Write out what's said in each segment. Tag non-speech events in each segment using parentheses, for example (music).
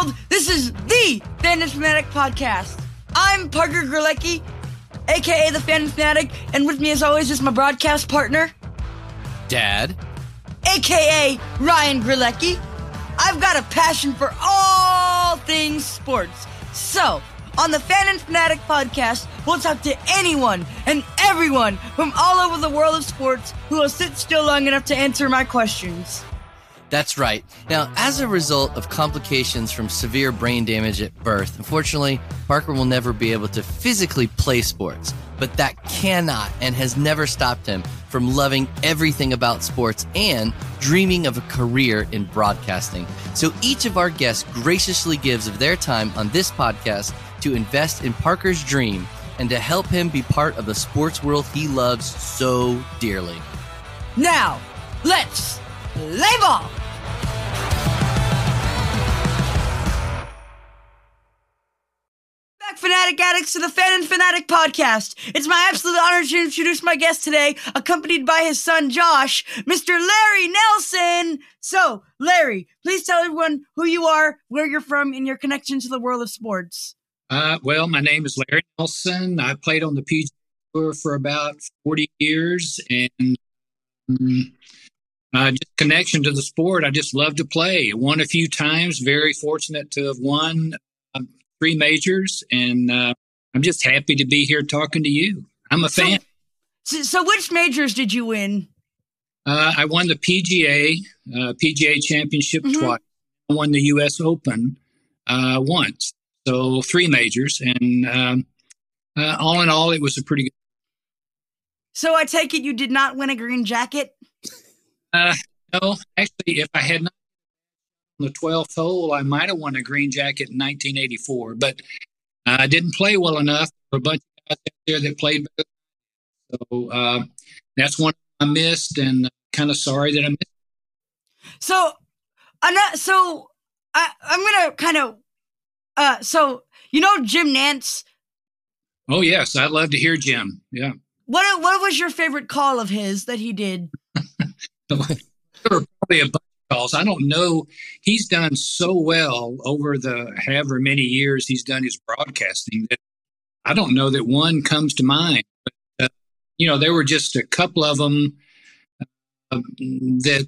world. This is the Fan Fanatic podcast. I'm Parker Grelecki, aka the Fan Fanatic, and with me, as always, is my broadcast partner, Dad, aka Ryan Grelecki. I've got a passion for all things sports. So, on the Fan and Fanatic podcast, we'll talk to anyone and everyone from all over the world of sports who will sit still long enough to answer my questions. That's right. Now, as a result of complications from severe brain damage at birth, unfortunately, Parker will never be able to physically play sports. But that cannot and has never stopped him from loving everything about sports and dreaming of a career in broadcasting. So each of our guests graciously gives of their time on this podcast to invest in Parker's dream and to help him be part of the sports world he loves so dearly. Now, let's play ball! Fanatic Addicts, to the Fan and Fanatic podcast. It's my absolute honor to introduce my guest today, accompanied by his son Josh, Mr. Larry Nelson. So, Larry, please tell everyone who you are, where you're from, and your connection to the world of sports. Uh, well, my name is Larry Nelson. I played on the PGA Tour for about 40 years and um, uh, just connection to the sport. I just love to play. Won a few times. Very fortunate to have won three majors, and uh, I'm just happy to be here talking to you. I'm a fan. So, so which majors did you win? Uh, I won the PGA uh, PGA Championship Mhm. twice. I won the U.S. Open uh, once. So three majors, and um, uh, all in all, it was a pretty good. So I take it you did not win a green jacket? Uh, no, actually, if I had not the 12th hole, I might have won a green jacket in 1984, but I didn't play well enough. There were a bunch of guys out there that played better. So uh, that's one I missed, and kind of sorry that I missed. So, I'm not. So, I, I'm gonna kind of. Uh, so you know Jim Nantz. Oh yes, I'd love to hear Jim. Yeah, What what was your favorite call of his that he did? (laughs) there were probably a bunch calls. I don't know. He's done so well over the however many years he's done his broadcasting that I don't know that one comes to mind. But uh, you know, there were just a couple of them uh, that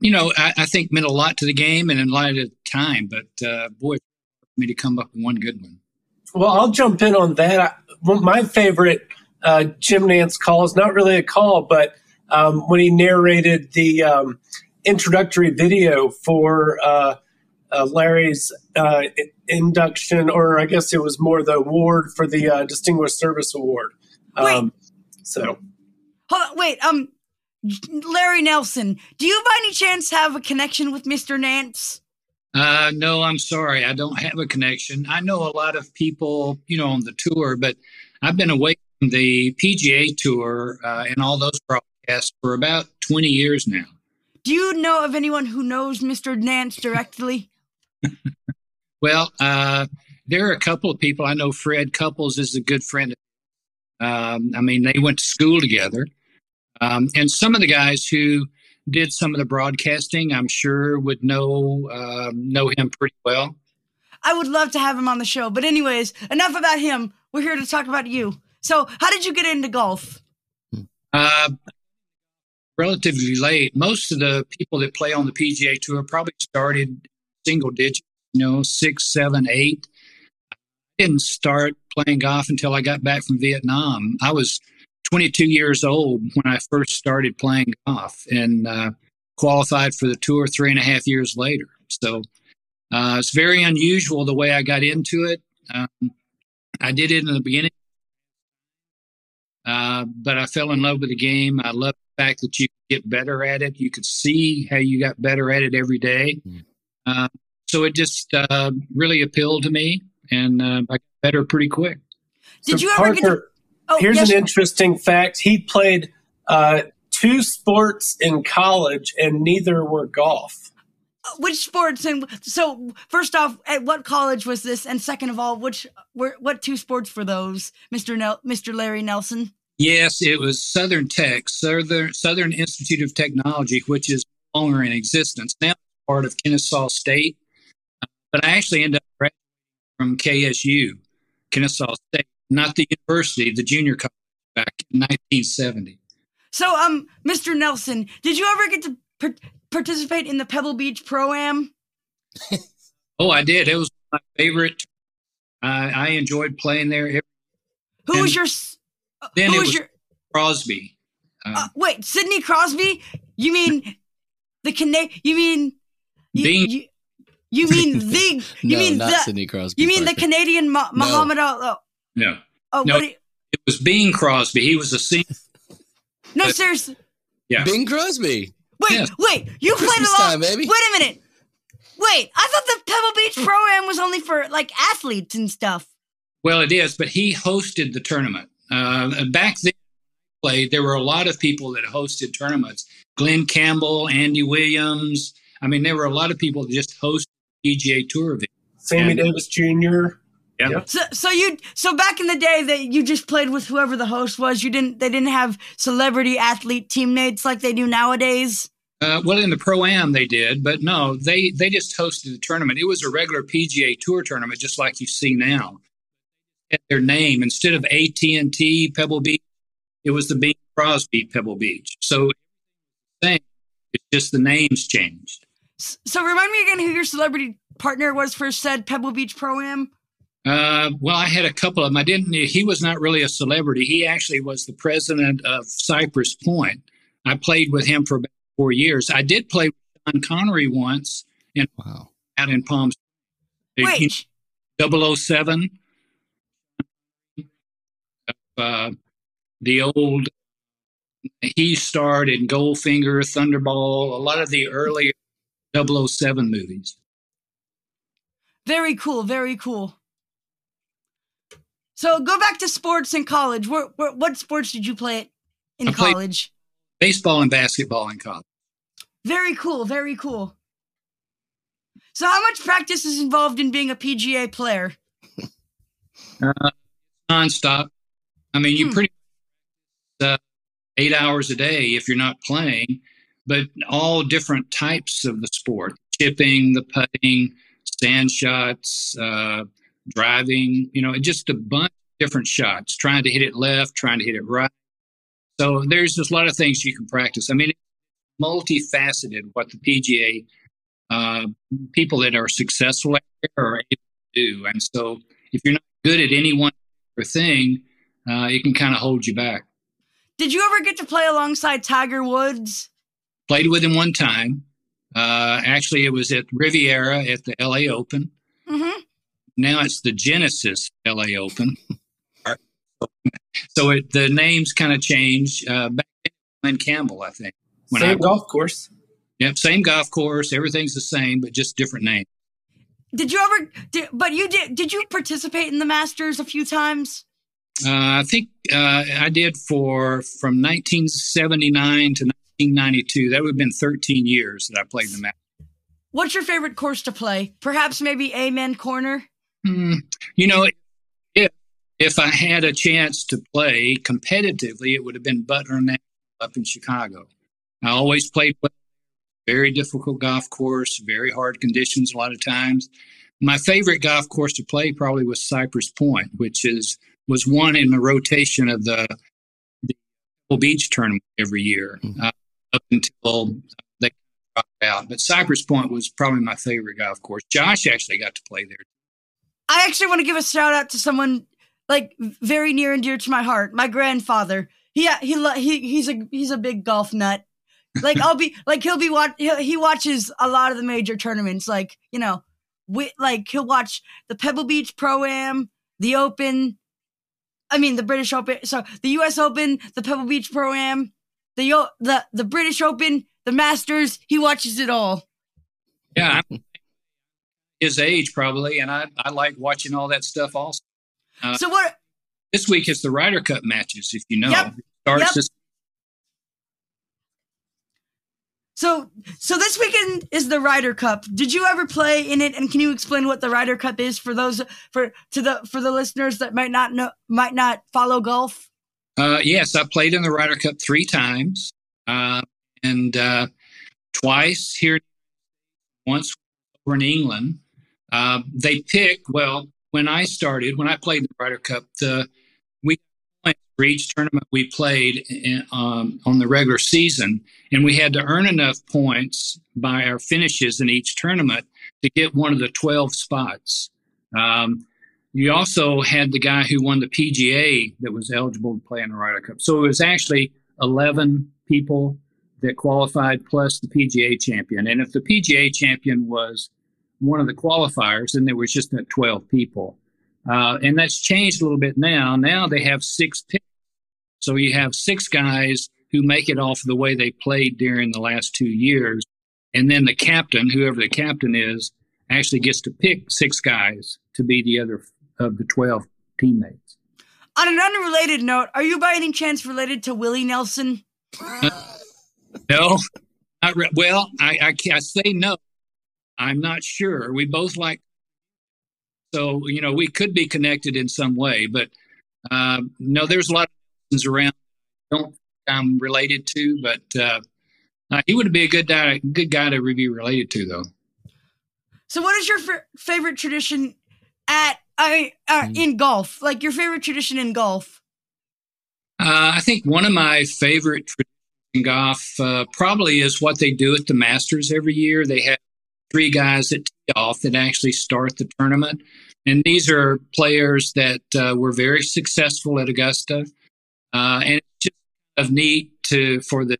you know I, I think meant a lot to the game and a lot of time. But uh, boy, me to come up with one good one. Well, I'll jump in on that. I, well, my favorite uh, Jim Nantz call is not really a call, but um, when he narrated the um, introductory video for uh, uh, Larry's uh, induction, or I guess it was more the award for the uh, Distinguished Service Award. Um, so, Hold on, wait. Um, Larry Nelson. Do you by any chance have a connection with Mr. Nantz? Uh, no, I'm sorry. I don't have a connection. I know a lot of people, you know, on the tour, but I've been away from the PGA tour uh, and all those broadcasts for about 20 years now. Do you know of anyone who knows Mr. Nantz directly? (laughs) Well, uh, there are a couple of people. I know Fred Couples is a good friend. Um, I mean, they went to school together. Um, and some of the guys who did some of the broadcasting, I'm sure, would know uh, know him pretty well. I would love to have him on the show. But anyways, enough about him. We're here to talk about you. So, how did you get into golf? Uh, relatively late. Most of the people that play on the PGA Tour probably started single digits, you know, six, seven, eight. I didn't start playing golf until I got back from Vietnam. I was 22 years old when I first started playing golf and uh, qualified for the tour three and a half years later. So uh, it's very unusual the way I got into it. Um, I did it in the beginning. Uh, but I fell in love with the game. I love the fact that you get better at it. You could see how you got better at it every day. Mm. Uh, so it just uh, really appealed to me, and uh, I got better pretty quick. Did so you ever get to? Oh, here's yes, an interesting fact. He played uh, two sports in college, and neither were golf. Which sports and so first off, at what college was this? And second of all, which were what two sports were those, Mister Nel- Mister Larry Nelson? Yes, it was Southern Tech, Southern Southern Institute of Technology, which is no longer in existence now, part of Kennesaw State. but I actually ended up from KSU, Kennesaw State, not the university, the junior college back in 1970. So, um, Mr. Nelson, did you ever get to par- participate in the Pebble Beach Pro Am? (laughs) oh, I did. It was my favorite. Uh, I enjoyed playing there. Who and was your? Then who it was, your Crosby. Um, uh, wait, Sidney Crosby? You mean the Canadian? You mean you, Bing. you, you mean (laughs) the? You no, mean not the, Sidney Crosby. You mean Parker. the Canadian Ma- No. Muhammad Ali? No, Oh, No. what you- it was Bing Crosby. He was a senior. no, But- seriously. Yeah. Bing Crosby. Wait, Yes. wait. You played Christmas along. time, baby. Wait a minute. Wait, I thought the Pebble Beach Pro Am was only for like athletes and stuff. Well, it is, but he hosted the tournament. Uh, back then, played there were a lot of people that hosted tournaments. Glen Campbell, Andy Williams. I mean, there were a lot of people that just hosted PGA Tour events. Sammy And- Davis Jr. So, so you, so back in the day that you just played with whoever the host was. You didn't, they didn't have celebrity athlete teammates like they do nowadays. Uh, well, in the pro am they did, but no, they they just hosted the tournament. It was a regular PGA Tour tournament, just like you see now. At their name instead of AT and T Pebble Beach, it was the Bing Crosby Pebble Beach. So, same. It's just the names changed. So remind me again who your celebrity partner was for said Pebble Beach Pro Am. Uh, well, I had a couple of them. I didn't. He was not really a celebrity. He actually was the president of Cypress Point. I played with him for about four years. I did play with Sean Connery once Wow. out in Palm. Springs. Wait, 007 uh, the old he starred in Goldfinger, Thunderball, a lot of the early 007 movies. very cool, very cool. So go back to sports in college. What, what, what sports did you play in I played- college? Baseball and basketball in college. Very cool, very cool. So how much practice is involved in being a PGA player? Nonstop. I mean, you Hmm. pretty uh, eight hours a day if you're not playing, but all different types of the sport: chipping, the putting, sand shots, uh, driving. You know, just a bunch of different shots. Trying to hit it left, trying to hit it right. So there's just a lot of things you can practice. I mean, it's multifaceted what the PGA uh, people that are successful at it are able to do. And so if you're not good at any one thing, uh, it can kind of hold you back. Did you ever get to play alongside Tiger Woods? Played with him one time. Uh, actually, it was at Riviera at the LA Open. Mm-hmm. Now it's the Genesis LA Open. (laughs) so it, the names kind of change. Uh, back then, Glen Campbell, I think. When Same I, golf course. yep, same golf course. Everything's the same, but just different names. Did you ever? Did, but you did. Did you participate in the Masters a few times? Uh, I think uh, I did for from 1979 to 1992. That would have been 13 years that I played the match. What's your favorite course to play? Perhaps maybe Amen Corner. Hmm. You know, if if I had a chance to play competitively, it would have been Butler National up in Chicago. I always played well. Very difficult golf course, very hard conditions a lot of times. My favorite golf course to play probably was Cypress Point, which is was one in the rotation of the, the Pebble Beach tournament every year Mhm. uh, up until they dropped out. But Cypress Point was probably my favorite golf course. Josh actually got to play there. I actually want to give a shout out to someone like very near and dear to my heart. My grandfather. He he he he's a he's a big golf nut. Like I'll be (laughs) like he'll be watch he he watches a lot of the major tournaments. Like you know, we like he'll watch the Pebble Beach Pro Am, the Open. I mean the British Open. So the U.S. Open, the Pebble Beach Pro Am, the the the British Open, the Masters. He watches it all. Yeah, I'm his age probably, and I, I like watching all that stuff also. Uh, So what? This week is the Ryder Cup matches, if you know. Yep. Starts Yep. this So, so this weekend is the Ryder Cup. Did you ever play in it? And can you explain what the Ryder Cup is for those for to the for the listeners that might not know might not follow golf? Uh, yes, I played in the Ryder Cup three times, uh, and uh, twice here, once over in England. Uh, they pick, well, when I started, when I played the Ryder Cup, the we for each tournament we played in, um, on the regular season, and we had to earn enough points by our finishes in each tournament to get one of the 12 spots. Um, you also had the guy who won the PGA that was eligible to play in the Ryder Cup. So it was actually 11 people that qualified plus the PGA champion. And if the PGA champion was one of the qualifiers, and there was just 12 people. Uh, and that's changed a little bit now. Now they have six picks. So you have six guys who make it off the way they played during the last two years. And then the captain, whoever the captain is, actually gets to pick six guys to be the other of the 12 teammates. On an unrelated note, are you by any chance related to Willie Nelson? (laughs) no, not re- well. I, I, I say no. I'm not sure. We both like, so you know, we could be connected in some way, but uh, no, there's a lot of things around. I don't I'm related to, but uh, uh, he would be a good guy, good guy to be related to, though. So, what is your f- favorite tradition at I uh, mm. in golf? Like your favorite tradition in golf? Uh, I think one of my favorite traditions in golf uh, probably is what they do at the Masters every year. They have three guys that tee off that actually start the tournament, and these are players that uh, were very successful at Augusta, uh, and it's just of neat to for the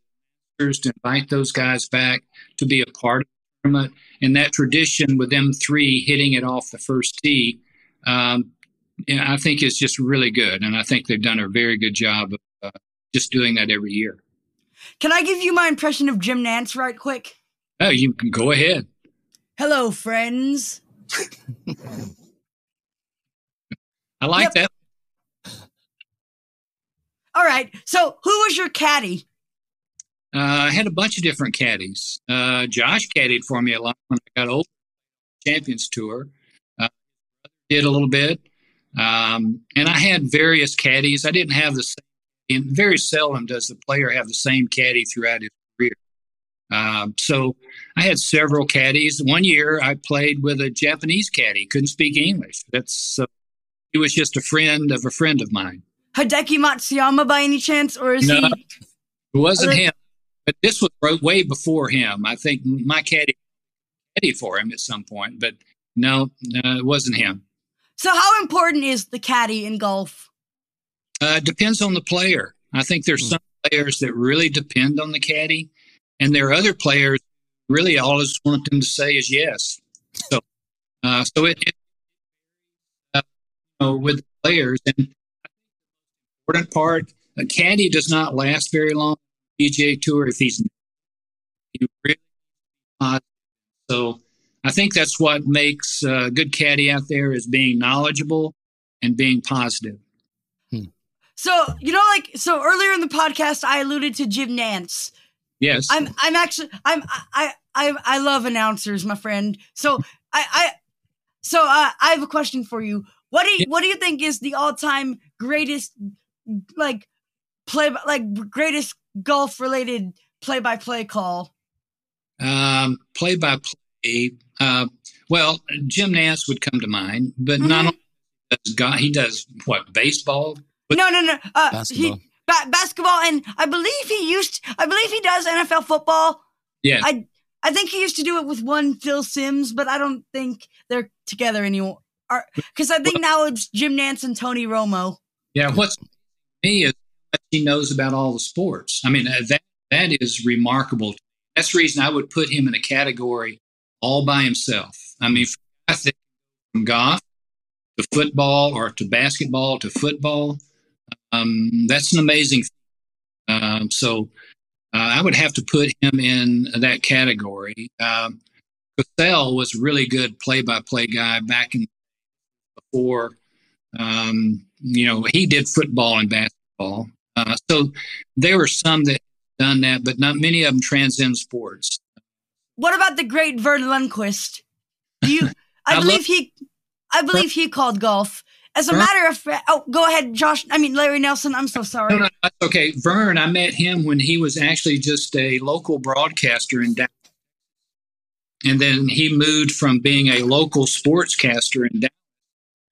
to invite those guys back to be a part of the tournament. And that tradition with them three hitting it off the first tee, um, I think is just really good. And I think they've done a very good job of uh, just doing that every year. Can I give you my impression of Jim Nantz right quick? Oh, you can go ahead. Hello, friends. I like yep. that. All right. So, who was your caddy? Uh, I had a bunch of different caddies. Uh, Josh caddied for me a lot when I got old. Champions Tour. Uh, did a little bit. Um, and I had various caddies. I didn't have the same, very seldom does the player have the same caddy throughout his. Um, so I had several caddies. One year I played with a Japanese caddy, couldn't speak English. That's uh, he was just a friend of a friend of mine. Hideki Matsuyama by any chance, or is no, he? It wasn't him. But this was way before him. I think my caddy caddy for him at some point, but no, no, it wasn't him. So, how important is the caddy in golf? Uh, depends on the player. I think there's some players that really depend on the caddy, and there are other players really all I just want them to say is yes. So, uh, so it, it uh, you know, with players and important part, a caddy does not last very long. PGA Tour if he's he really not. So I think that's what makes a good caddy out there is being knowledgeable and being positive. Hmm. So you know, like so earlier in the podcast, I alluded to Jim Nantz. Yes, I'm. I'm actually. I'm. I. I. I love announcers, my friend. So I. I. So uh, I have a question for you. What do you, What do you think is the all time greatest, like, play like greatest golf related play by play call? Um, play by play. Uh, well, Jim Nantz would come to mind, but mm-hmm. not only does God, he does what baseball. But no, no, no. Uh, basketball. He, ba- basketball, and I believe he used. I believe he does NFL football. Yeah. I I think he used to do it with one Phil Simms, but I don't think they're together anymore. Because I think now it's Jim Nantz and Tony Romo. Yeah, what's me is he knows about all the sports. I mean, that that is remarkable. That's the reason I would put him in a category all by himself. I mean, I think from golf to football or to basketball to football, um, that's an amazing. Um, so uh, I would have to put him in that category. Um, Cassell was a really good play-by-play guy back in before. Um, you know, he did football and basketball. Uh, so there were some that done that, but not many of them transcend sports. What about the great Verne Lundquist? You, (laughs) I, I believe love- he, I believe he called golf. As a Verne? matter of fact, oh, go ahead, Josh. I mean, Larry Nelson. I'm so sorry. No, no, okay. Verne, I met him when he was actually just a local broadcaster in Dallas. and then he moved from being a local sportscaster in Dallas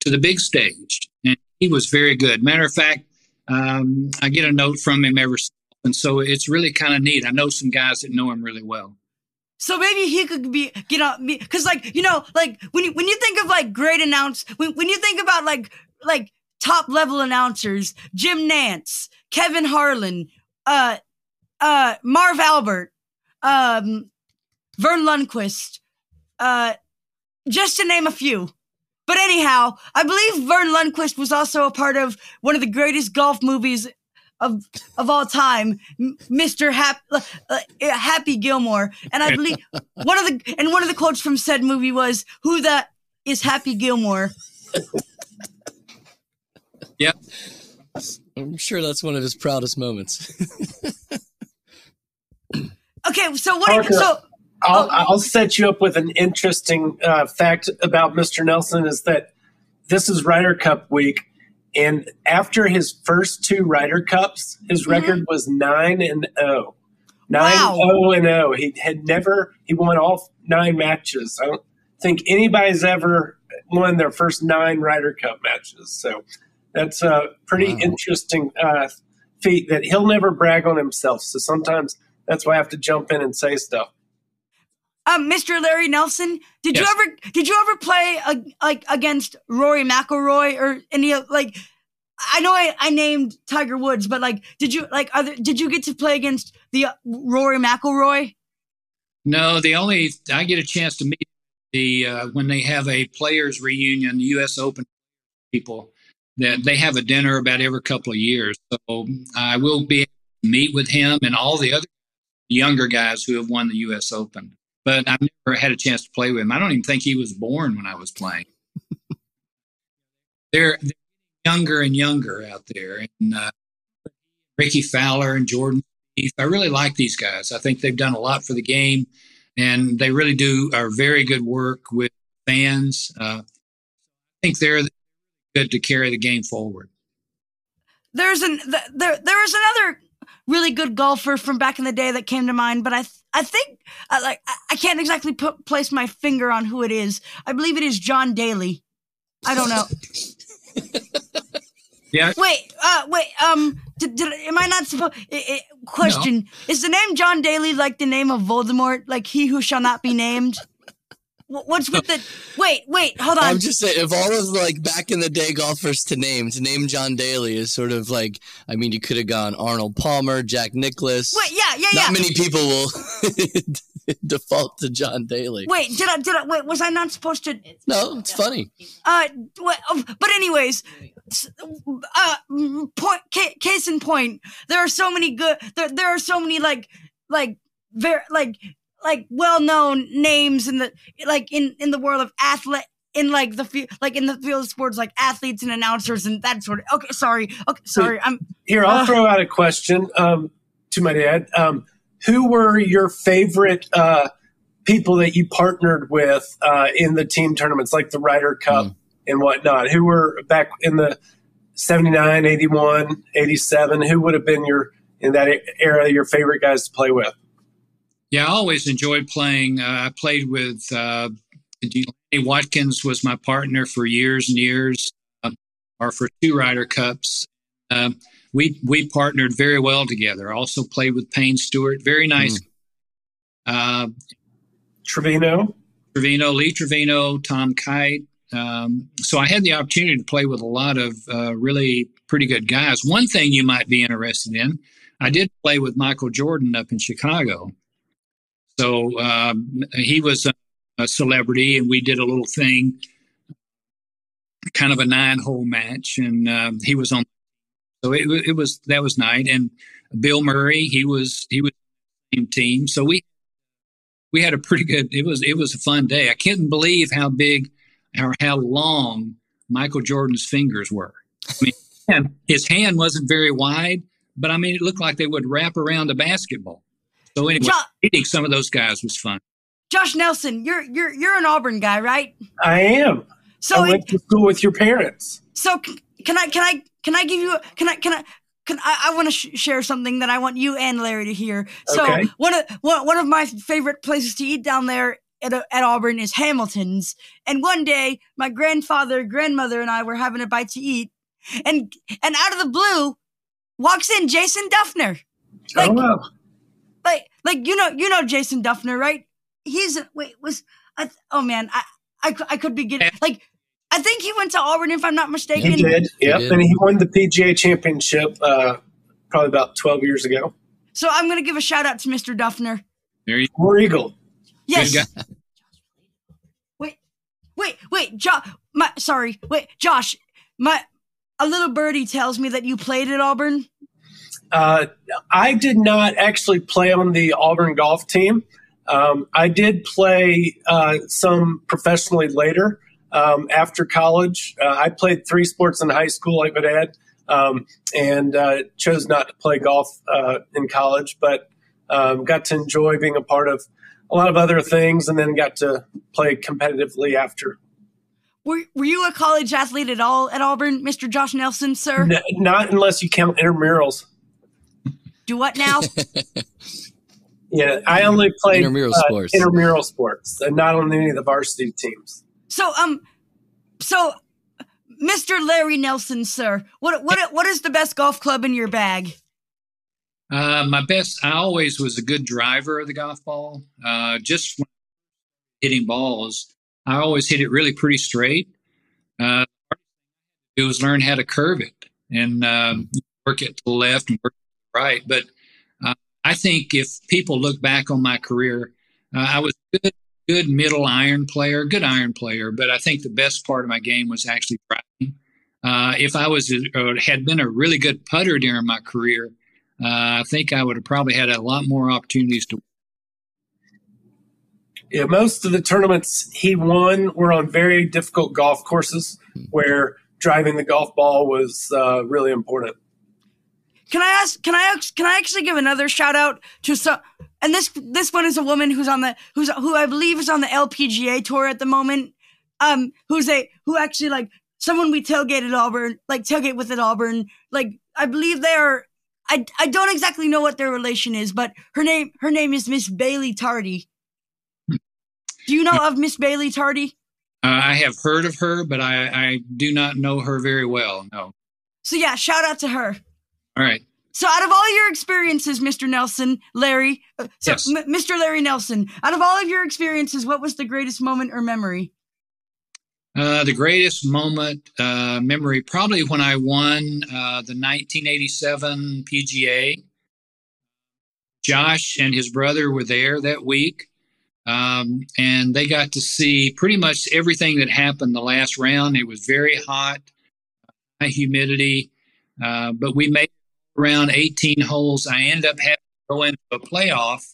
to the big stage, and he was very good. Matter of fact, um, I get a note from him every, and so it's really kind of neat. I know some guys that know him really well. So maybe he could be you know, me because like you know like when you when you think of like great announce when when you think about like like top level announcers Jim Nantz, Kevin Harlan uh uh Marv Albert um Verne Lundquist uh just to name a few. But anyhow, I believe Verne Lundquist was also a part of one of the greatest golf movies of of all time, Mr. Hap, uh, uh, Happy Gilmore. And I believe (laughs) one of the and one of the quotes from said movie was, "Who the is Happy Gilmore?" yeah, I'm sure that's one of his proudest moments. (laughs) okay, so what? Parker, so I'll, oh. I'll set you up with an interesting uh, fact about Mr. Nelson is that this is Ryder Cup week, and after his first two Ryder Cups, his mm-hmm. record was nine and zero. Oh. Nine wow. oh and oh. He had never he won all nine matches. I don't think anybody's ever won their first nine Ryder Cup matches. So that's a pretty wow. interesting uh, feat that he'll never brag on himself. So sometimes that's why I have to jump in and say stuff. Um, Mr. Larry Nelson, did yes. you ever did you ever play uh, like against Rory McIlroy or any of like? I know I, I named Tiger Woods, but like, did you like? Other, did you get to play against the uh, Rory McIlroy? No, the only I get a chance to meet the uh, when they have a players reunion, the U.S. Open people that they have a dinner about every couple of years. So I will be meet with him and all the other younger guys who have won the U.S. Open but I've never had a chance to play with him. I don't even think he was born when I was playing. (laughs) they're, they're, younger and younger out there, and uh, Rickie Fowler and Jordan. I really like these guys. I think they've done a lot for the game, and they really do are very good work with fans. Uh, I think they're good to carry the game forward. There's an there there is another really good golfer from back in the day that came to mind, but I th- I think uh, like I can't exactly put, place my finger on who it is. I believe it is John Daly. I don't know. (laughs) yeah. Wait. Uh. Wait. Um. Did, did am I not supposed? question: no. Is the name John Daly like the name of Voldemort, like he who shall not be named? What's with the wait? Wait, hold on. I'm just saying, if all of like back in the day golfers to name to name John Daly is sort of like, I mean, you could have gone Arnold Palmer, Jack Nicklaus. Wait, yeah, yeah, yeah. Not yeah. many people will (laughs) default to John Daly. Wait, did I? Did I? Wait, was I not supposed to? No, it's funny. Uh, oh, but anyways, uh, point case in point, there are so many good. There, there are so many like like very like like well-known names in the like in in the world of athlete in like the field like in the field of sports like athletes and announcers and that sort of okay sorry okay sorry i'm here i'll uh, throw out a question um to my dad um who were your favorite uh people that you partnered with uh in the team tournaments like the Ryder Cup mm. and whatnot who were back in the 79 81 87 who would have been your in that era your favorite guys to play with yeah, I always enjoyed playing. Uh, I played with uh, Wadkins was my partner for years and years, uh, or for two Ryder Cups. Um, we we partnered very well together. Also played with Payne Stewart, very nice. Mm. Trevino, Trevino, Lee Trevino, Tom Kite. Um, so I had the opportunity to play with a lot of uh, really pretty good guys. One thing you might be interested in, I did play with Michael Jordan up in Chicago. So um, he was a, a, celebrity, and we did a little thing, kind of a nine-hole match, and um, he was on. So it, it was that was night. And Bill Murray, he was he was same team. So we we had a pretty good. It was it was a fun day. I couldn't believe how big or how long Michael Jordan's fingers were. I mean, his hand wasn't very wide, but I mean, it looked like they would wrap around a basketball. So anyway, jo- meeting some of those guys was fun. Josh Nelson, you're you're you're an Auburn guy, right? I am. So I went it, to school with your parents. So can I can I can I give you can I can I can I, I want to sh- share something that I want you and Larry to hear. So okay. one of one, one of my favorite places to eat down there at, at Auburn is Hamilton's. And one day, my grandfather, grandmother, and I were having a bite to eat, and and out of the blue, walks in Jason Dufner. Oh, like, oh, wow. like, like you know, you know Jason Dufner, right? He's wait was I, oh man, I, I I could be getting like I think he went to Auburn if I'm not mistaken. He did, yep, and he won the PGA Championship uh, probably about 12 years ago. So I'm going to give a shout out to Mr. Dufner. There you War Eagle. Yes. Wait, wait, wait, Josh. My sorry, wait, Josh. My a little birdie tells me that you played at Auburn. Uh, I did not actually play on the Auburn golf team. Um, I did play uh, some professionally later um, after college. Uh, I played three sports in high school, like my dad, um, and uh, chose not to play golf uh, in college, but um, got to enjoy being a part of a lot of other things, and then got to play competitively after. Were, were you a college athlete at all at Auburn, Mr. Josh Nelson, sir? N- not unless you count intramurals. Do what now? (laughs) yeah, I only played intramural uh, sports. Intramural sports, and not on any of the varsity teams. So, um, so, Mr. Larry Nelson, sir, what what what is the best golf club in your bag? Uh, my best, I always was a good driver of the golf ball. Uh, just hitting balls, I always hit it really pretty straight. Uh, it was learn how to curve it and um, work it to the left and work it right. But uh, I think if people look back on my career, uh, I was good, good middle iron player, good iron player. But I think the best part of my game was actually driving. Uh, if I was uh, had been a really good putter during my career, uh, I think I would have probably had a lot more opportunities to. Yeah, most of the tournaments he won were on very difficult golf courses where driving the golf ball was uh, really important. Can I ask? Can I can I actually give another shout out to some? And this this one is a woman who's on the who's who I believe is on the LPGA tour at the moment. Um, who's a who actually like someone we tailgate at Auburn, like tailgate with at Auburn. Like I believe they are I, I don't exactly know what their relation is, but her name her name is Miss Bailey Tardy. Do you know of Miss Bailey Tardy? Uh, I have heard of her, but I, I do not know her very well. No. So yeah, shout out to her. All right. So out of all your experiences, Mr. Nelson, Larry, uh, so Yes. M- Mr. Larry Nelson, out of all of your experiences, what was the greatest moment or memory? Uh, the greatest moment uh, memory probably when I won uh, the 1987 PGA. Josh and his brother were there that week, um, and they got to see pretty much everything that happened the last round. It was very hot, high humidity, uh, but we made around 18 holes. I ended up having to go into a playoff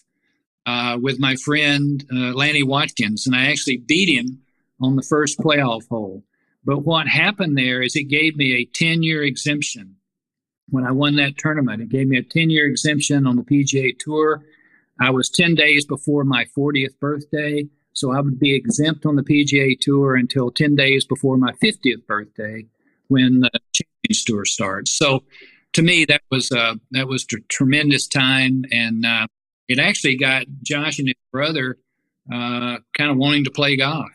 uh, with my friend uh, Lanny Wadkins, and I actually beat him on the first playoff hole. But what happened there is it gave me a 10 year exemption. When I won that tournament, it gave me a 10 year exemption on the PGA Tour. I was 10 days before my 40th birthday, so I would be exempt on the PGA Tour until 10 days before my 50th birthday when the Champions Tour starts. So to me, that was uh, that was a tremendous time, and uh, it actually got Josh and his brother uh, kind of wanting to play golf.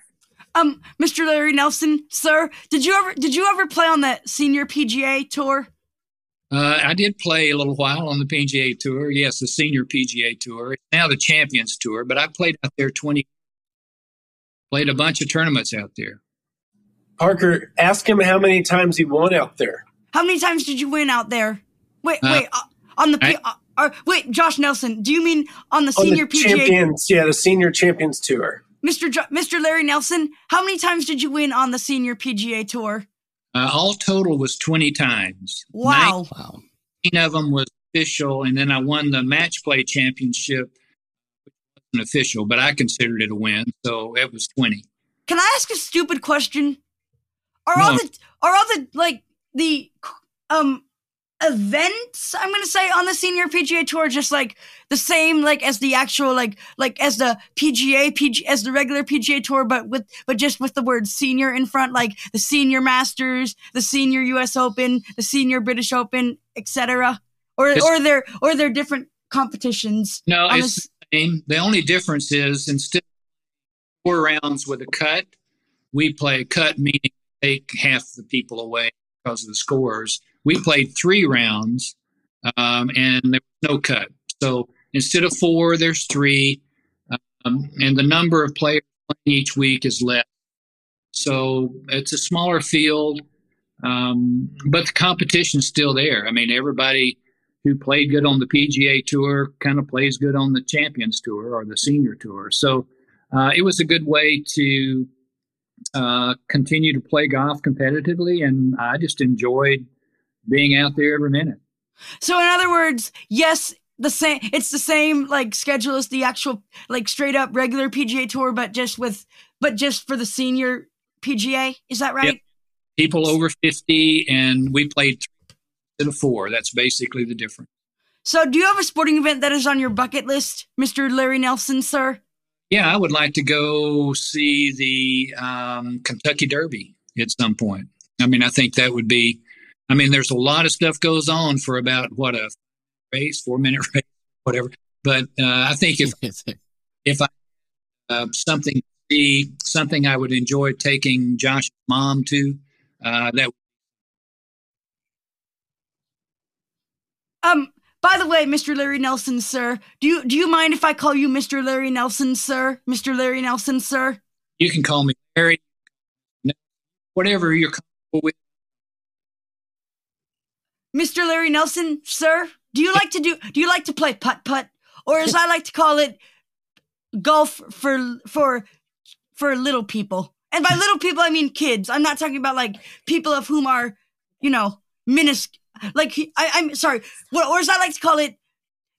Um, Mr. Larry Nelson, sir, did you ever did you ever play on the senior PGA tour? Uh, I did play a little while on the PGA Tour. Yes, the senior PGA Tour. Now the Champions Tour, but I played out there 20. Played a bunch of tournaments out there. Parker, ask him how many times he won out there. How many times did you win out there? Wait, Uh, wait, uh, on the P- I- uh, uh, wait, Josh Nelson, do you mean on the On senior the PGA? champions, yeah, the senior champions tour. Mr. Jo- Mr. Larry Nelson, how many times did you win on the senior PGA tour? Uh, all total was 20 times. Wow. Wow. 19 of them was official, and then I won the match play championship, which wasn't official, but I considered it a win, so it was 20. Can I ask a stupid question? Are No. all the are all the like the um events I'm gonna say on the senior PGA tour just like the same like as the actual like like as the PGA PG as the regular PGA tour but with but just with the word senior in front like the senior Masters, the senior US Open, the senior British Open, etc. Or It's- or they're or they're different competitions. No, it's the same. The only difference is instead four rounds with a cut. We play a cut, meaning take half the people away because of the scores. We played three rounds, um, and there was no cut. So instead of four, there's three, um, and the number of players each week is less. So it's a smaller field, um, but the competition's still there. I mean, everybody who played good on the PGA Tour kind of plays good on the Champions Tour or the Senior Tour. So uh, it was a good way to uh, continue to play golf competitively, and I just enjoyed being out there every minute. So, in other words, yes, the same. It's the same like schedule as the actual like straight up regular PGA Tour, but just with but just for the senior PGA. Is that right? Yep. People over fifty, and we played three to four. That's basically the difference. So, do you have a sporting event that is on your bucket list, Mister Larry Nelson, sir? Yeah, I would like to go see the um, Kentucky Derby at some point. I mean, I think that would be. I mean, there's a lot of stuff goes on for about what a race, four minute (laughs) race, whatever. But uh, I think if (laughs) if I uh, something be something I would enjoy taking Josh's mom to, uh, that. Um. By the way, Mr. Larry Nelson, sir, do you do you mind if I call you Mr. Larry Nelson, sir? Mr. Larry Nelson, sir. You can call me Larry. Whatever you're comfortable with. Mr. Larry Nelson, sir. Do you like to do? Do you like to play putt putt, or as I like to call it, golf for for for little people? And by little people, I mean kids. I'm not talking about like people of whom are, you know, minuscule. Like I, am sorry, what, or as I like to call it,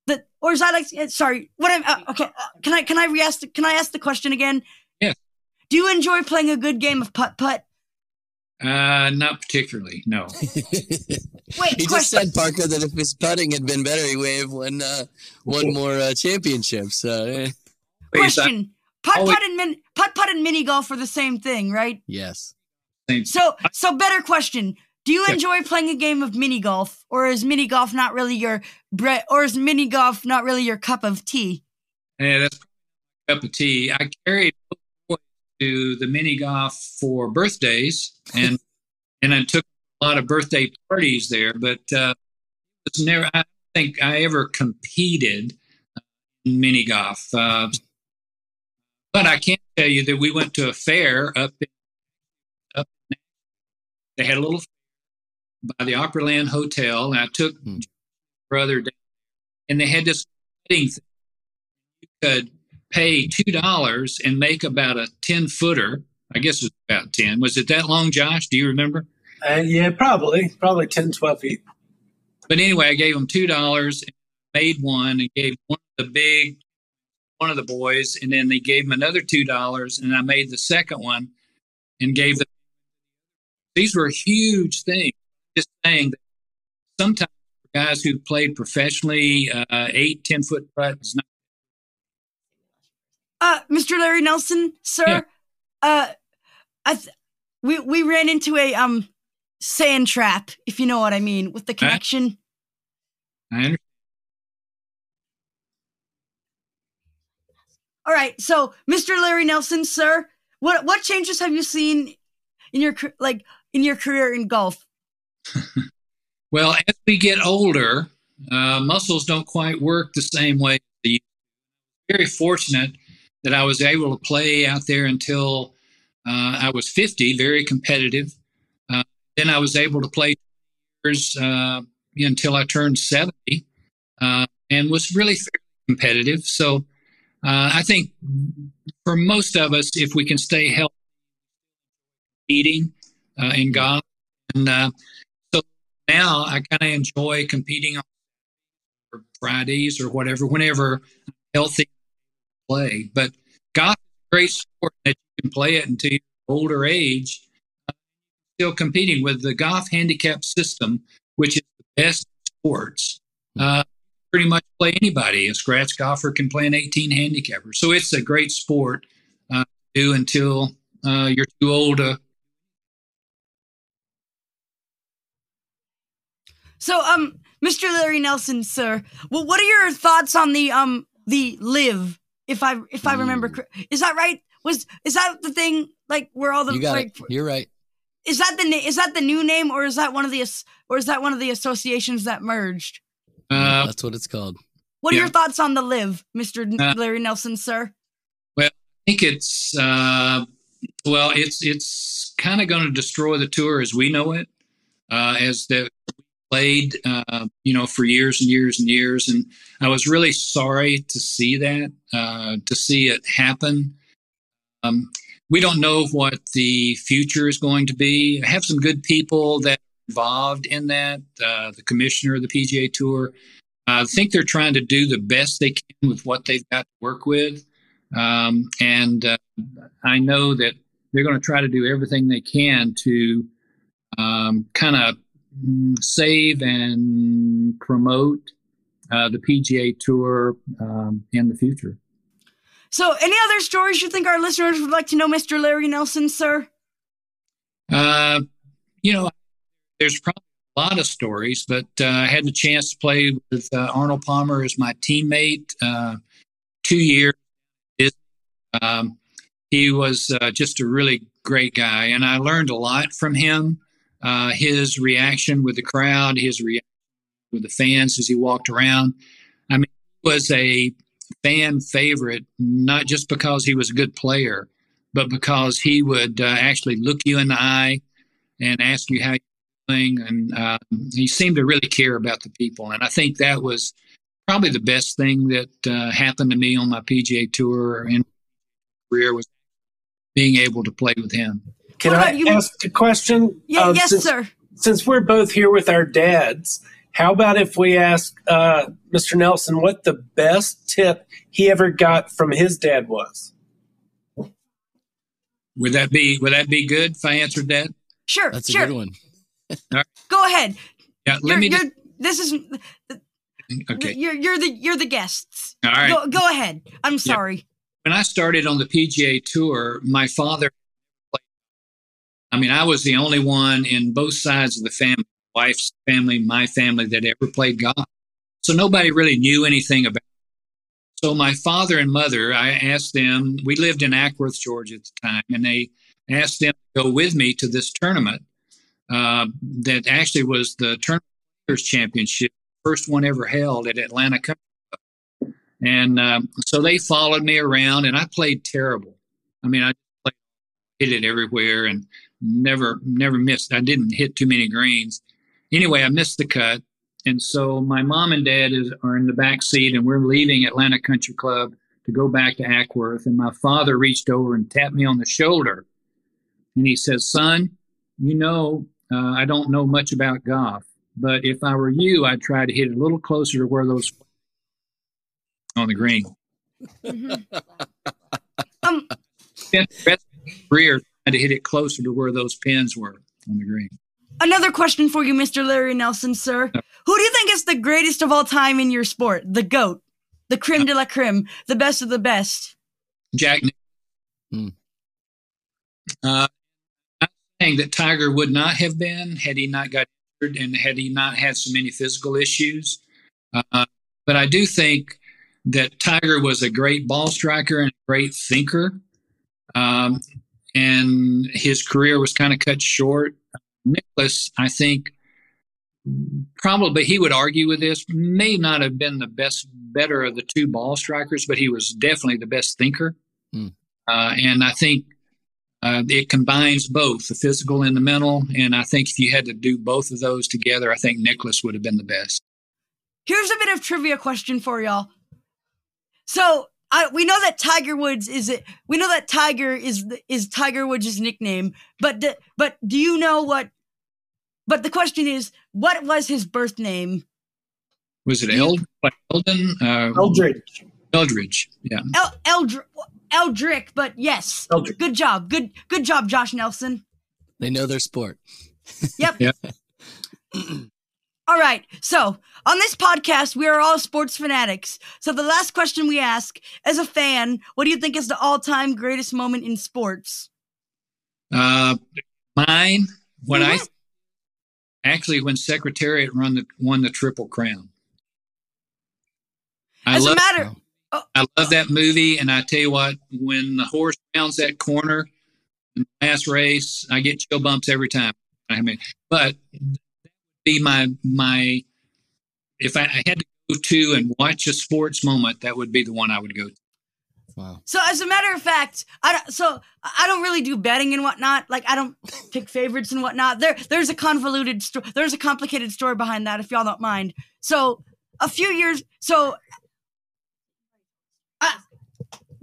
the or as I like, to, sorry, what I'm uh, okay. Uh, can I can I re-ask? Can I ask the question again? Yeah. Do you enjoy playing a good game of putt putt? Uh, not particularly. No. (laughs) Wait, he just said Parker that if his putting had been better, he would have won uh, one more uh, championship. So. Eh. Question: Putt putt and min- putt putt and mini golf are the same thing, right? Yes. Same. So, so better question: Do you enjoy playing a game of mini golf, or is mini golf not really your bread, or is mini golf not really your cup of tea? Yeah, that's cup of tea. I carried to the mini golf for birthdays, (laughs) and and I took a lot of birthday parties there. But uh, it's never. I think I ever competed in mini golf. Uh, but I can tell you that we went to a fair up in, up. In, they had a little by the Opryland Hotel, and I took hmm. brother down, and they had this thing. You could pay two dollars and make about a ten footer. I guess it was about ten. Was it that long, Josh? Do you remember? Uh, yeah, probably, probably 10, 12 feet. But anyway, I gave them two dollars, made one, and gave one of the big, one of the boys, and then they gave him another two dollars, and I made the second one, and gave them. These were huge things. Just saying that sometimes guys who played professionally, uh, eight, ten foot putt is not uh, Mr. Larry Nelson, sir. Yeah. Uh, I th- we we ran into a um sand trap, if you know what I mean, with the connection. I understand. All right, so Mr. Larry Nelson, sir, what what changes have you seen in your like in your career in golf? (laughs) well, as we get older, uh, muscles don't quite work the same way. Very fortunate that I was able to play out there until uh, I was 50, very competitive. Uh, then I was able to play years uh, until I turned 70 uh, and was really competitive. So uh, I think for most of us, if we can stay healthy, eating uh, in golf, and now I kind of enjoy competing on Fridays or whatever, whenever healthy play. But golf is a great sport that you can play it until older age. Uh, still competing with the golf handicap system, which is the best sports. Uh, pretty much play anybody. A scratch golfer can play an 18 handicapper. So it's a great sport uh, to do until uh, you're too old to. So, um, Mr. Larry Nelson, sir, well, what are your thoughts on the um the LIV if I if I remember, is that right? was is that the thing like where all the You got like, it. You're right. is that the na- is that the new name or is that one of the or is that one of the associations that merged? Uh, That's what it's called. What are Yeah. your thoughts on the LIV, Mister Uh, Larry Nelson, sir? Well, I think it's uh, well, it's it's kind of going to destroy the tour as we know it, uh, as the played, uh, you know, for years and years and years, and I was really sorry to see that, uh, to see it happen. Um, we don't know what the future is going to be. I have some good people that are involved in that. Uh, the commissioner of the PGA Tour. I think they're trying to do the best they can with what they've got to work with. Um, and uh, I know that they're going to try to do everything they can to um, kind of save and promote uh, the PGA Tour um, in the future. So, any other stories you think our listeners would like to know, Mister Larry Nelson, sir? Uh, you know, there's probably a lot of stories, but uh, I had the chance to play with uh, Arnold Palmer as my teammate uh, two years. Um, he was uh, just a really great guy, and I learned a lot from him. Uh, his reaction with the crowd, his reaction with the fans as he walked around. I mean, he was a fan favorite, not just because he was a good player, but because he would uh, actually look you in the eye and ask you how you're doing. And uh, he seemed to really care about the people. And I think that was probably the best thing that uh, happened to me on my PGA tour and career was being able to play with him. Can I you- ask a question? Yeah, Uh, yes, since, sir. Since we're both here with our dads, how about if we ask uh, Mr. Nelson what the best tip he ever got from his dad was? Would that be would that be good if I answered that? Sure, That's a sure. good one. Go ahead. Yeah, let You're, me. you're, this is okay, you're you're the you're the guests. all right. Go go ahead. I'm sorry. when I started on the PGA Tour, my father. I mean, I was the only one in both sides of the family, wife's family, my family, that ever played golf. So nobody really knew anything about. It. So my father and mother, I asked them. We lived in Acworth, Georgia at the time, and they asked them to go with me to this tournament uh, that actually was the Players Championship, first one ever held at Atlanta Country Club. And um, so they followed me around, and I played terrible. I mean, I played, hit it everywhere and never, never missed. I didn't hit too many greens. Anyway, I missed the cut, and so my mom and dad is, are in the back seat, and we're leaving Atlanta Country Club to go back to Acworth. And my father reached over and tapped me on the shoulder, and he says, "Son, you know, uh, I don't know much about golf, but if I were you, I'd try to hit it a little closer to where those (laughs) on the green." Mhm. (laughs) um, spent the rest of his career trying to hit it closer to where those pins were on the green. another question for you, Mr. Larry Nelson, sir. Who do you think is the greatest of all time in your sport? The goat, the creme de la creme, the best of the best. Jack. Hmm. Uh, I'm saying that Tiger would not have been had he not got injured and had he not had so many physical issues. Uh, but I do think that Tiger was a great ball striker and a great thinker. Um, and his career was kind of cut short. Nicklaus, I think, probably he would argue with this, may not have been the best, better of the two ball strikers, but he was definitely the best thinker. Hmm. Uh, and I think uh, it combines both the physical and the mental. And I think if you had to do both of those together, I think Nicklaus would have been the best. Here's a bit of trivia question for y'all. So I, we know that Tiger Woods is it. We know that Tiger is is Tiger Woods' nickname, but d- but do you know what? But the question is, what was his birth name? Was it Eld- like Eldon? Uh, Eldridge. Eldridge. Yeah. El Eldrick, Eldrick. But yes, Eldridge. good job, good good job, Josh Nelson. They know their sport. Yep. Yep. (laughs) All right. So on this podcast, we are all sports fanatics. So the last question we ask, as a fan, what do you think is the all-time greatest moment in sports? Uh, mine, what I Mhm. actually when Secretariat run the won the Triple Crown. I As a matter. Oh. I love that movie, and I tell you what, when the horse rounds that corner in the last race, I get chill bumps every time. I mean, but be my my if I, I had to go to and watch a sports moment, that would be the one I would go to. Wow. So as a matter of fact, I don't, so I don't really do betting and whatnot. Like I don't pick favorites and whatnot. There there's a convoluted story. There's a complicated story behind that. If y'all don't mind. So a few years. So.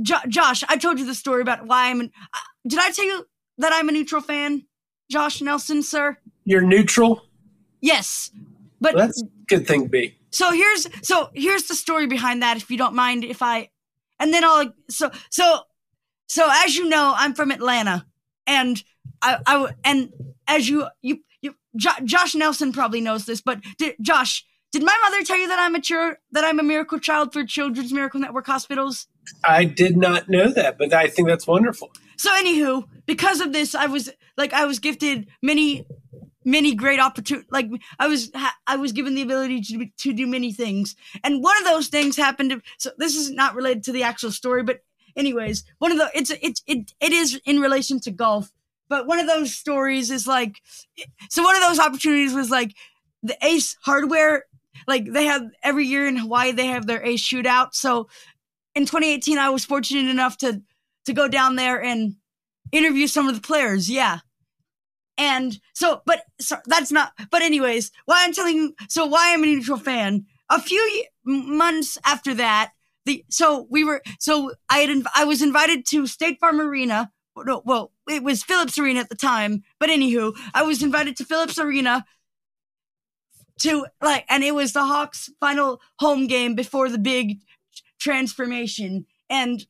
Jo- Josh, I told you the story about why I'm. An, uh, did I tell you that I'm a neutral fan, Josh Nelson, sir? You're neutral. Yes, but well, that's a good thing to be. So here's so here's the story behind that. If you don't mind, if I and then I'll so so so as you know, I'm from Atlanta, and I I and as you you you jo- Josh Nelson probably knows this, but did, Josh, did my mother tell you that I'm a chur- that I'm a miracle child for Children's Miracle Network hospitals? I did not know that, but I think that's wonderful. So anywho, because of this, I was like I was gifted many many great opportunities. Like I was, I was given the ability to to do many things, and one of those things happened. To, so this is not related to the actual story, but anyways, one of the it's it it it is in relation to golf. But one of those stories is like, so one of those opportunities was like the Ace Hardware. Like they have every year in Hawaii, they have their Ace Shootout. So in 2018, I was fortunate enough to to go down there and interview some of the players. Yeah. And so, but so that's not, but anyways, why I'm telling so why I'm a neutral fan. A few months after that, the, so we were, so I had, I was invited to State Farm Arena. Well, it was Phillips Arena at the time, but anywho, I was invited to Phillips Arena to like, and it was the Hawks final home game before the big transformation. And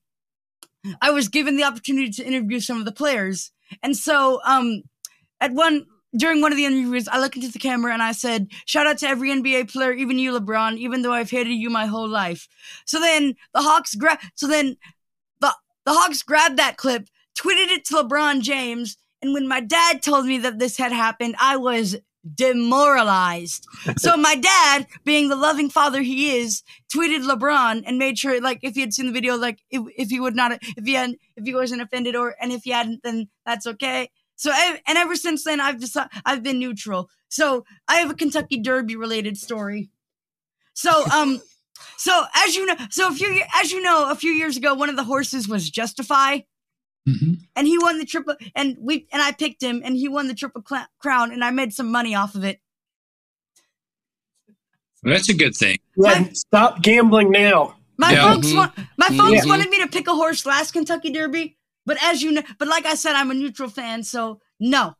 I was given the opportunity to interview some of the players. And so, um, at one during one of the interviews, I looked into the camera and I said, "Shout out to every NBA player, even you, LeBron, even though I've hated you my whole life." So then the Hawks grab. So then the the Hawks grabbed that clip, tweeted it to LeBron James, and when my dad told me that this had happened, I was demoralized. (laughs) so my dad, being the loving father he is, tweeted LeBron and made sure, like, if he had seen the video, like, if, if he would not, if he had, if he wasn't offended, or and if he hadn't, then that's okay. So and ever since then, I've decided I've been neutral. So I have a Kentucky Derby related story. So (laughs) um, so as you know, so a few as you know, a few years ago, one of the horses was Justify, mm-hmm. and he won the triple. And we and I picked him, and he won the triple cl- crown, and I made some money off of it. Well, that's a good thing. Yeah, my, stop gambling now. My yeah. folks mm-hmm. want, my folks mm-hmm. wanted me to pick a horse last Kentucky Derby, but as you know, but like I said, I'm a neutral fan, so no.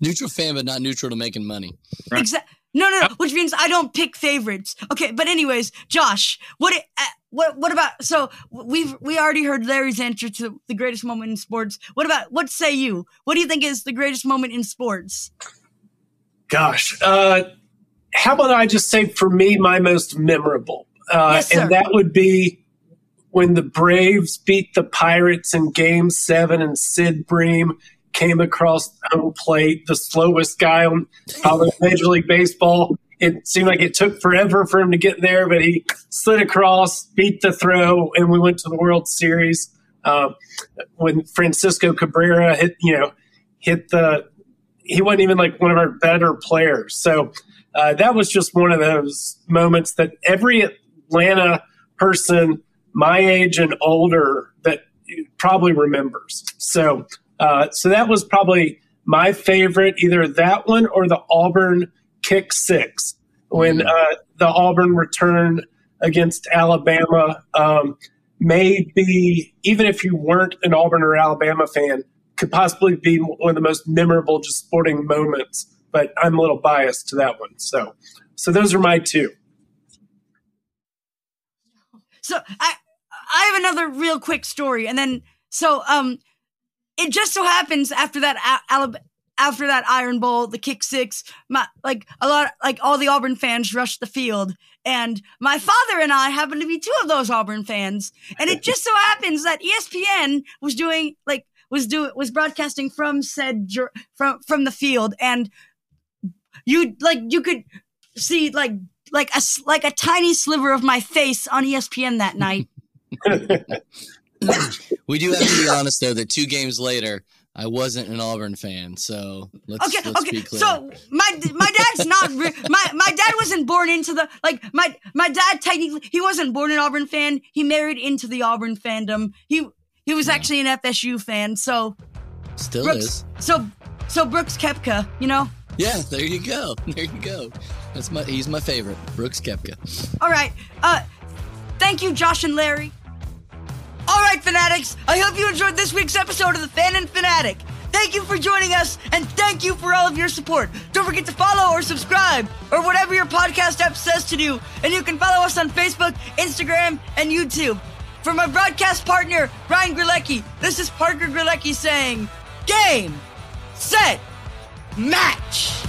Neutral fan, but not neutral to making money. Right. Exactly. No, no, no, which means I don't pick favorites. Okay, but anyways, Josh, what uh, what what about so we've we already heard Larry's answer to the greatest moment in sports. What about what say you? What do you think is the greatest moment in sports? Gosh, uh how about I just say for me my most memorable? Uh yes, and that would be when the Braves beat the Pirates in game seven and Sid Bream came across home plate, the slowest guy on Major League Baseball. It seemed like it took forever for him to get there, but he slid across, beat the throw, and we went to the World Series. Uh, when Francisco Cabrera hit, you know, hit the, he wasn't even like one of our better players. So uh, that was just one of those moments that every Atlanta person my age and older that probably remembers. So, uh, so that was probably my favorite, either that one or the Auburn kick six when mm-hmm. uh, the Auburn return against Alabama. Um, maybe even if you weren't an Auburn or Alabama fan, could possibly be one of the most memorable just sporting moments. But I'm a little biased to that one. So, so those are my two. So I I have another real quick story, and then so um, it just so happens after that after that Iron Bowl, the kick six, my, like a lot, like all the Auburn fans rushed the field, and my father and I happen to be two of those Auburn fans, and it just so happens that ESPN was doing like was doing was broadcasting from said from from the field, and you like you could see like like a like a tiny sliver of my face on ESPN that night. (laughs) we do have to be honest though that two games later I wasn't an Auburn fan, so let's okay. let's okay, so my my dad's not re- my my dad wasn't born into the like my my dad technically he wasn't born an Auburn fan. He married into the Auburn fandom. He he was yeah. actually an FSU fan. So still Brooks, is. So so Brooks Koepka, you know. Yeah, there you go. There you go. That's my he's my favorite, Brooks Koepka. All right. Uh, thank you, Josh and Larry. All right, fanatics, I hope you enjoyed this week's episode of The Fan in Fanatic. Thank you for joining us, and thank you for all of your support. Don't forget to follow or subscribe, or whatever your podcast app says to do. And you can follow us on Facebook, Instagram, and YouTube. For my broadcast partner, Ryan Grelecki, this is Parker Grelecki saying, Game, Set, Match!